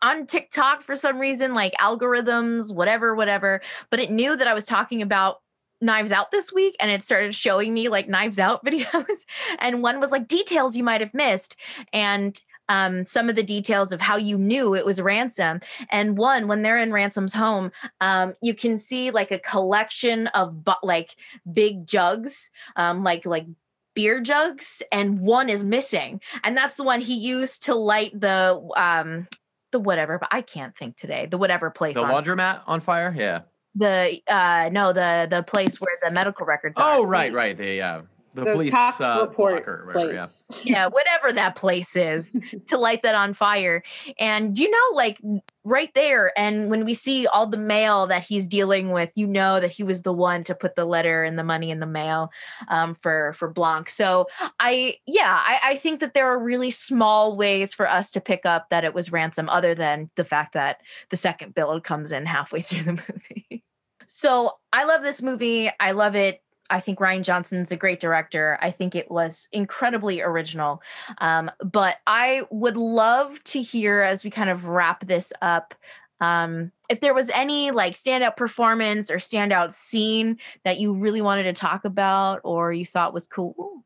on TikTok for some reason, like algorithms, whatever, whatever, but it knew that I was talking about Knives Out this week, and it started showing me like Knives Out videos, and one was like details you might have missed, and um, some of the details of how you knew it was ransom. And one, when they're in Ransom's home, um, you can see like a collection of bu- like big jugs, um, like like beer jugs, and one is missing, and that's the one he used to light the um the whatever. But I can't think today. The whatever place. The on- laundromat on fire? Yeah. The uh no the the place where the medical records are. Oh, right, right. The uh, the, the police tax uh, report blocker whatever, yeah. place. yeah, whatever that place is, to light that on fire. And you know, like right there, and when we see all the mail that he's dealing with, you know that he was the one to put the letter and the money in the mail um, for for Blanc. So I, yeah, I, I think that there are really small ways for us to pick up that it was ransom, other than the fact that the second bill comes in halfway through the movie. So I love this movie. I love it. I think Rian Johnson's a great director. I think it was incredibly original. Um, but I would love to hear as we kind of wrap this up. Um, if there was any like standout performance or standout scene that you really wanted to talk about or you thought was cool.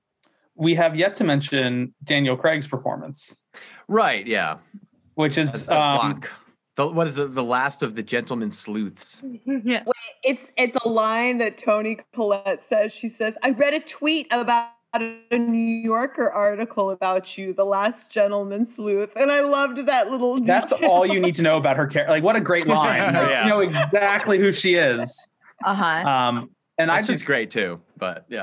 We have yet to mention Daniel Craig's performance, Right, yeah. which is That's, that's um, Blanc. The, what is it? The last of the gentleman sleuths. yeah. It's it's a line that Toni Collette says. She says, "I read a tweet about a New Yorker article about you, the last gentleman sleuth," and I loved that little. that's detail. all you need to know about her character. Like, what a great line! Yeah. You know exactly who she is. Uh-huh. Um, and I And she's just great too, but yeah.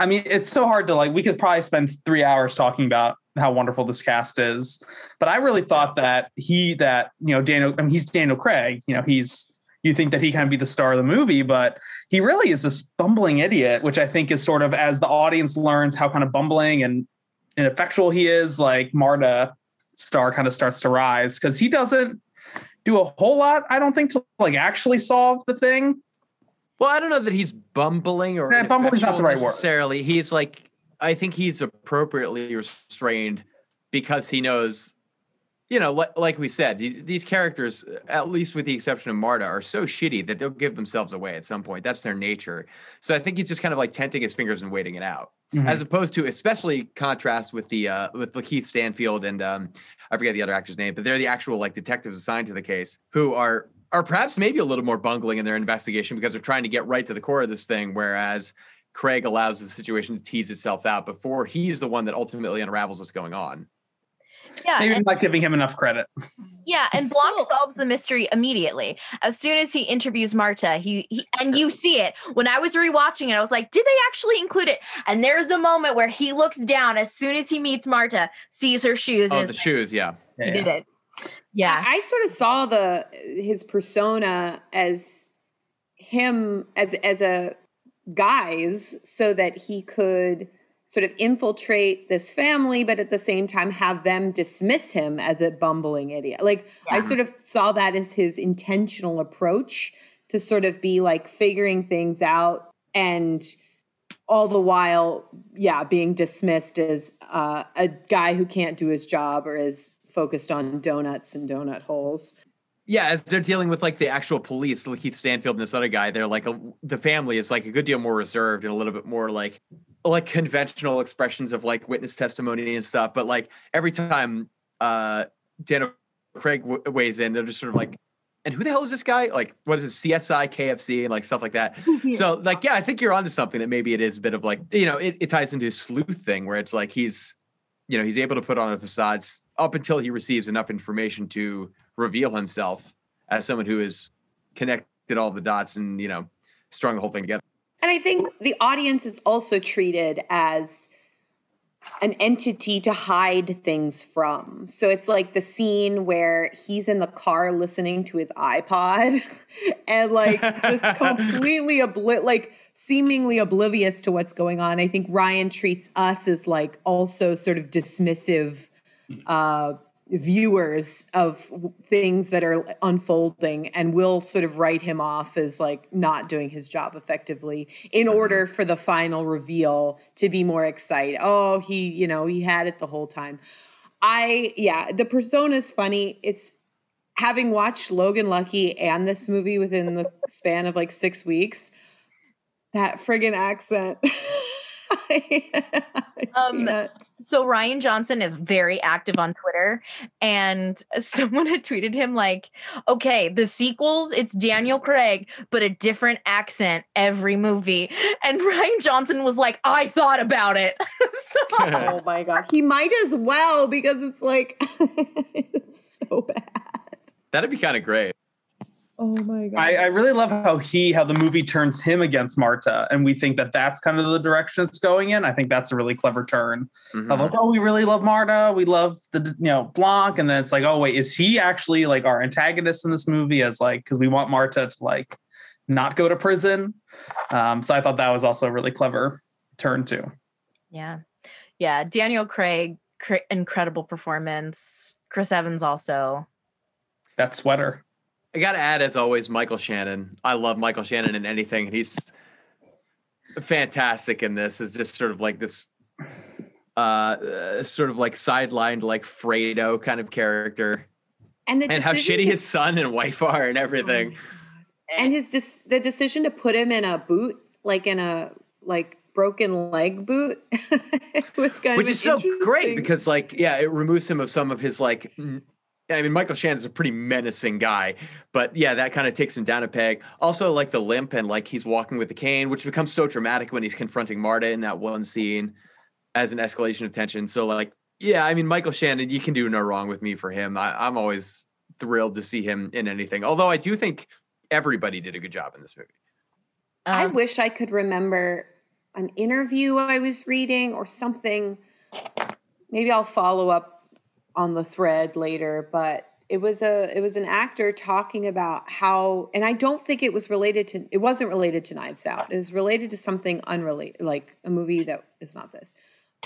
I mean, it's so hard to like. We could probably spend three hours talking about how wonderful this cast is, but I really thought that he, that you know, Daniel. I mean, he's Daniel Craig. You know, he's. You think that he can be the star of the movie, but he really is this bumbling idiot, which I think is sort of as the audience learns how kind of bumbling and ineffectual he is. Like Marta star kind of starts to rise because he doesn't do a whole lot. I don't think to like actually solve the thing. Well, I don't know that he's bumbling or Yeah, bumbling's not the right word. necessarily. He's like, I think he's appropriately restrained because he knows, you know, like, like we said, these, characters, at least with the exception of Marta, are so shitty that they'll give themselves away at some point. That's their nature. So I think he's just kind of like tenting his fingers and waiting it out, as opposed to, especially contrast with the uh, with LaKeith Stanfield and um, I forget the other actor's name, but they're the actual like detectives assigned to the case who are are perhaps maybe a little more bungling in their investigation because they're trying to get right to the core of this thing, whereas Craig allows the situation to tease itself out before he's the one that ultimately unravels what's going on. Yeah. Maybe and- not giving him enough credit. Yeah, and Blanc solves the mystery immediately. As soon as he interviews Marta, he, he and you see it. When I was rewatching it, I was like, did they actually include it? And there's a moment where he looks down as soon as he meets Marta, sees her shoes, Oh, and the like, shoes, yeah. he did it. Yeah. I, I sort of saw the his persona as him as as a guise so that he could sort of infiltrate this family but at the same time have them dismiss him as a bumbling idiot like i sort of saw that as his intentional approach to sort of be like figuring things out and all the while yeah being dismissed as uh, a guy who can't do his job or is focused on donuts and donut holes Yeah, as they're dealing with like the actual police, like Keith Stanfield and this other guy, they're like a, the family is like a good deal more reserved and a little bit more like like conventional expressions of like witness testimony and stuff. But like every time uh Daniel Craig w- weighs in, they're just sort of like, and who the hell is this guy? Like, what is it, CSI, KFC, and like stuff like that. So like, yeah, I think you're onto something that maybe it is a bit of like, you know, it, it ties into his sleuth thing where it's like he's, you know, he's able to put on a facade up until he receives enough information to reveal himself as someone who has connected all the dots and, you know, strung the whole thing together. And I think the audience is also treated as an entity to hide things from. So it's like the scene where he's in the car listening to his iPod and like just completely obli- like seemingly oblivious to what's going on. I think Rian treats us as like also sort of dismissive uh viewers of things that are unfolding and will sort of write him off as like not doing his job effectively in order for the final reveal to be more exciting. Oh, he, you know, he had it the whole time. I yeah, the persona's funny. It's having watched Logan Lucky and this movie within the span of like 6 weeks. That friggin' accent. Um. So Rian Johnson is very active on Twitter, and someone had tweeted him like, "Okay, the sequels, it's Daniel Craig, but a different accent every movie." And Rian Johnson was like, "I thought about it." so, oh my god he might as well because it's like it's so bad That'd be kind of great. Oh my god! I, I really love how he, how the movie turns him against Marta, and we think that that's kind of the direction it's going in. I think that's a really clever turn Mhm. of like, oh, we really love Marta, we love the you know Blanc, and then it's like, oh wait, is he actually like our antagonist in this movie? As like, because we want Marta to like not go to prison. Um, so I thought that was also a really clever turn too. Yeah. Yeah. Daniel Craig, cr- incredible performance. Chris Evans also. That sweater. I got to add, as always, Michael Shannon. I love Michael Shannon in anything, and he's fantastic in this. Is just sort of like this, uh, uh, sort of like sidelined, like Fredo kind of character, And the and how shitty to- his son and wife are, and everything. and his dis- the decision to put him in a boot, like in a like broken leg boot, was kind which is so great because like yeah it removes him of some of his like i mean michael Shannon is a pretty menacing guy but yeah that kind of takes him down a peg. Also like the limp and like he's walking with the cane which becomes so dramatic when he's confronting marta in that one scene as an escalation of tension. So like yeah i mean michael shannon you can do no wrong with me for him. I, i'm always thrilled to see him in anything although i do think everybody did a good job in this movie. I Um, wish I could remember an interview I was reading or something. Maybe I'll follow up on the thread later, but it was a it was an actor talking about how and I don't think it was related to it wasn't related to Knives Out. It was related to something unrelated like a movie that is not this.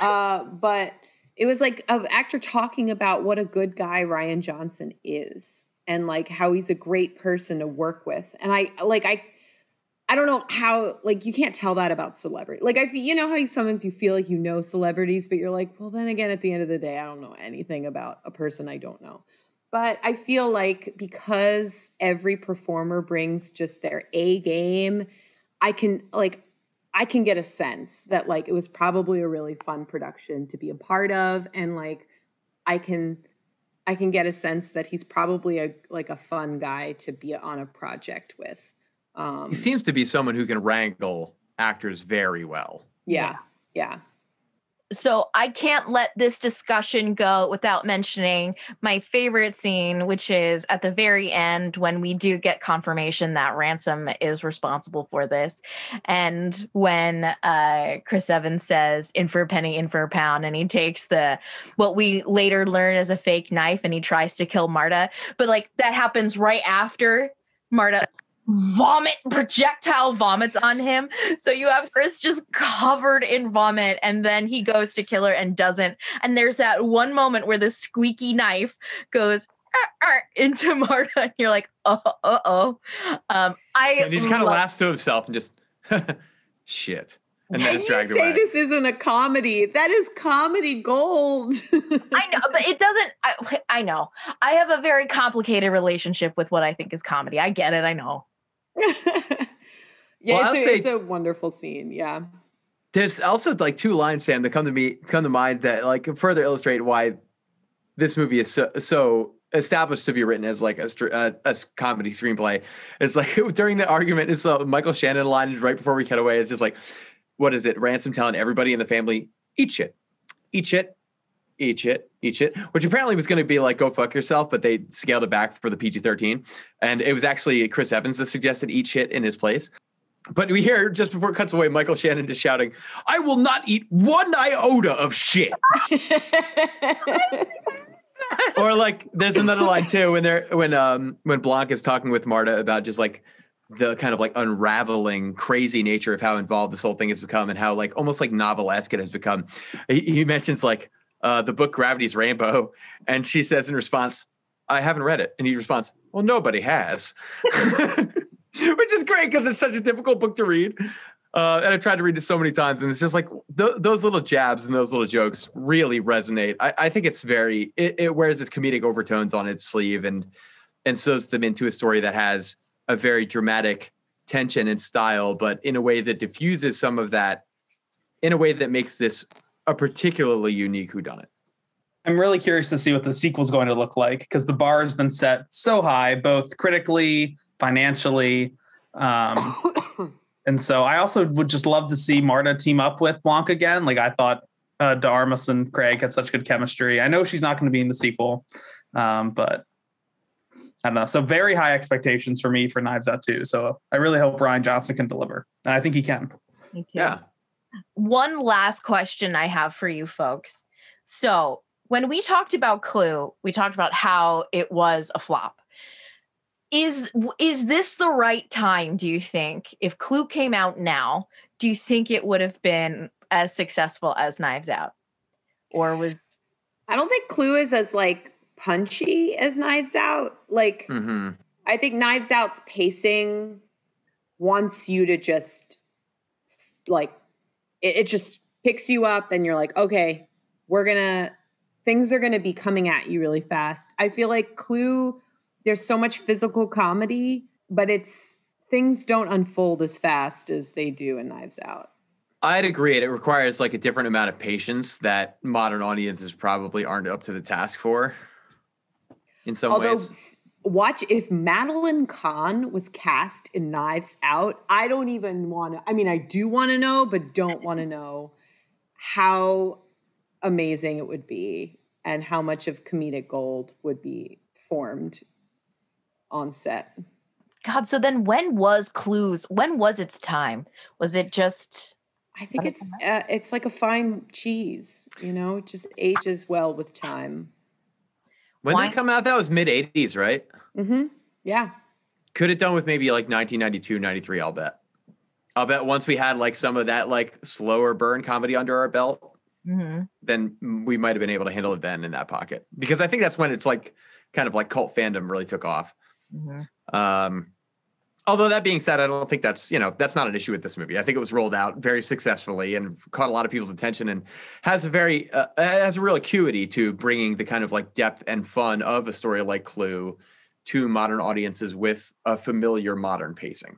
Uh but it was like an actor talking about what a good guy Rian Johnson is and like how he's a great person to work with. And I like I I don't know how like you can't tell that about celebrity. Like I feel you know how sometimes you feel like you know celebrities, but you're like, well, then again, at the end of the day, I don't know anything about a person I don't know. But I feel like because every performer brings just their A game, I can like I can get a sense that like it was probably a really fun production to be a part of, and like I can I can get a sense that he's probably a like a fun guy to be on a project with. Um, he seems to be someone who can wrangle actors very well yeah, yeah. so I can't let this discussion go without mentioning my favorite scene, which is at the very end when we do get confirmation that Ransom is responsible for this. And when uh, Chris Evans says, in for a penny, in for a pound, and he takes the what we later learn is a fake knife and he tries to kill Marta. But like that happens right after Marta vomit projectile vomits on him so you have chris just covered in vomit and then he goes to kill her and doesn't and there's that one moment where the squeaky knife goes "Ar, ar," into marta and you're like oh oh oh um i and he just kind of love- laughs to himself and just shit and then you dragged say away this isn't a comedy? That is comedy gold. I know, but it doesn't. I, I know. I have a very complicated relationship with what I think is comedy. I get it. I know. yeah, Well, it's, a, it's a wonderful scene. Yeah. There's also like two lines, Sam, that come to me come to mind that like further illustrate why this movie is so, so established to be written as like a, a, a comedy screenplay. It's like during the argument, it's a Michael Shannon line right before we cut away. It's just like, what is it? Ransom telling everybody in the family, eat shit, eat shit, eat shit, eat shit, which apparently was going to be like, go fuck yourself, but they scaled it back for the PG 13. And it was actually Chris Evans that suggested eat shit in his place. But we hear just before it cuts away, Michael Shannon just shouting, I will not eat one iota of shit. or like there's another line too when they're when um when Blanc is talking with Marta about just like the kind of like unraveling crazy nature of how involved this whole thing has become and how like almost like novelesque it has become. He, he mentions like uh the book Gravity's Rainbow and she says in response, I haven't read it. And he responds, Well, nobody has. Which is great because it's such a difficult book to read. Uh, and I've tried to read it so many times, and it's just like th- those little jabs and those little jokes really resonate. I, I think it's very it, it wears its comedic overtones on its sleeve and and sews them into a story that has a very dramatic tension and style, but in a way that diffuses some of that, in a way that makes this a particularly unique whodunit. I'm really curious to see what the sequel's going to look like because the bar has been set so high, both critically, financially. Um, and so I also would just love to see Marta team up with Blanc again. Like I thought uh, de Armas and Craig had such good chemistry. I know she's not going to be in the sequel, um, but I don't know. So very high expectations for me for Knives Out too. So I really hope Rian Johnson can deliver, and I think he can. Me too. Yeah. One last question I have for you folks. So, when we talked about Clue, we talked about how it was a flop. Is is this the right time, do you think? If Clue came out now, do you think it would have been as successful as Knives Out? Or was I don't think Clue is as like punchy as Knives Out. Like hmm I think Knives Out's pacing wants you to just like it, it just picks you up and you're like, okay, we're gonna things are gonna be coming at you really fast. I feel like Clue, there's so much physical comedy, but it's things don't unfold as fast as they do in Knives Out. I'd agree. It requires like a different amount of patience that modern audiences probably aren't up to the task for. In some Although ways, watch if Madeline Kahn was cast in Knives Out, I don't even want to I mean I do want to know but don't want to know how amazing it would be and how much of comedic gold would be formed on set. God, so then when was Clues? When was its time? Was it just I think it's uh, it's like a fine cheese, you know, it just ages well with time. When did it come out? That was mid 80s, right? Mm-hmm. Yeah. Could have done with maybe like 1992, 93, I'll bet. I'll bet once we had like some of that like slower burn comedy under our belt, Mhm. then we might have been able to handle it then in that pocket. Because I think that's when it's like kind of like cult fandom really took off. Mhm. Um, although that being said, I don't think that's you know that's not an issue with this movie. I think it was rolled out very successfully and caught a lot of people's attention and has a very uh, has a real acuity to bringing the kind of like depth and fun of a story like Clue to modern audiences with a familiar modern pacing.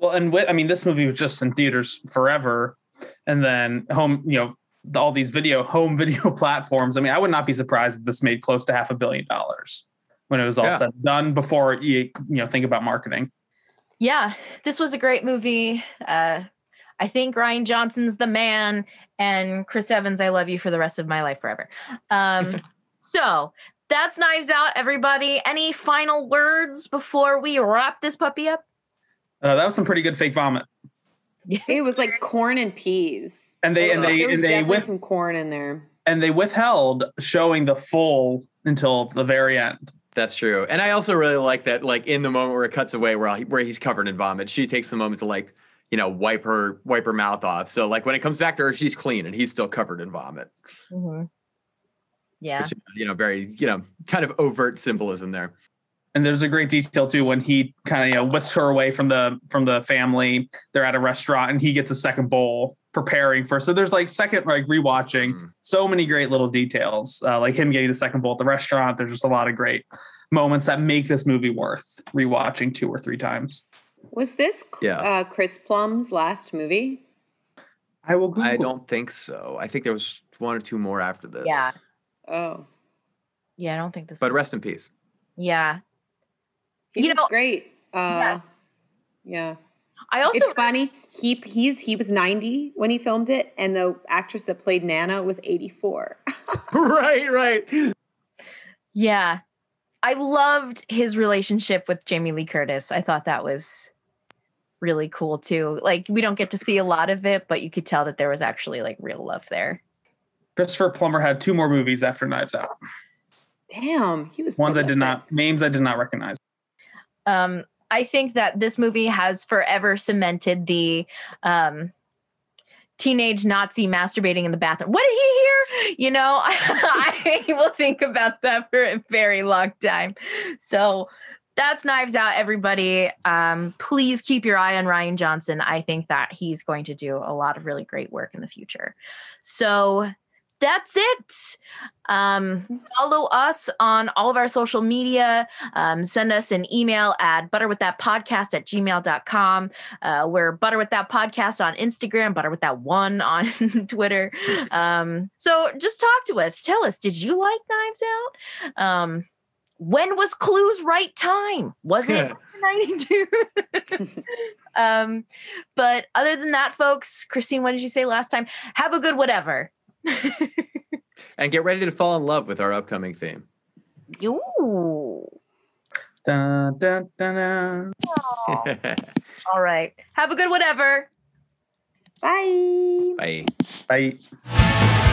Well, and with, I mean, this movie was just in theaters forever, and then home, you know, all these video home video platforms. I mean, I would not be surprised if this made close to half a billion dollars when it was all Yeah. said and done. Before you, you know, think about marketing. Yeah, this was a great movie. Uh, I think Rian Johnson's the man, and Chris Evans, I love you for the rest of my life forever. Um, so that's Knives Out, everybody. Any final words before we wrap this puppy up? Uh, that was some pretty good fake vomit, It was like corn and peas. and they and they and they with some corn in there. and they withheld showing the full until the very end. That's true, and I also really like that. Like in the moment where it cuts away, where where he's covered in vomit, she takes the moment to like you know wipe her wipe her mouth off. So like when it comes back to her, she's clean and he's still covered in vomit. Mm-hmm. Yeah. which you know very you know kind of overt symbolism there And there's a great detail too when he kind of you know whisks her away from the from the family. They're at a restaurant and he gets a second bowl preparing for. So there's like second like rewatching. Mm. So many great little details, uh, like him getting the second bowl at the restaurant. There's just a lot of great moments that make this movie worth rewatching two or three times. Was this Yeah. uh, Chris Plum's last movie? I will. Google. i don't think so i think there was one or two more after this Yeah. Oh, Yeah, I don't think this but was- rest in peace Yeah. he You was know- great. Uh, Yeah. yeah. I also it's funny. He he's he was 90 when he filmed it, and the actress that played Nana was 84. right right Yeah. I loved his relationship with Jamie Lee Curtis. I thought that was really cool too. Like we don't get to see a lot of it, but you could tell that there was actually like real love there. Christopher Plummer had two more movies after Knives Out. Damn, he was Ones I did not names I did not recognize. Um I think that this movie has forever cemented the um teenage Nazi masturbating in the bathroom. What did he hear? You know, I will think about that for a very long time. So that's Knives Out, everybody. Um, please keep your eye on Rian Johnson. I think that he's going to do a lot of really great work in the future. So that's it. Um, follow us on all of our social media. Um, send us an email at butterwiththatpodcast at gmail.com. Uh, we're Butter With That Podcast on Instagram, Butter With That One on Twitter. Um, so just talk to us. Tell us, did you like Knives Out? Um, when was Clue's right time? Was it 92? um, but other than that, folks, Christine, what did you say last time? Have a good whatever. and get ready to fall in love with our upcoming theme Ooh. Dun, dun, dun, dun. All right. Have a good whatever. Bye. Bye. Bye.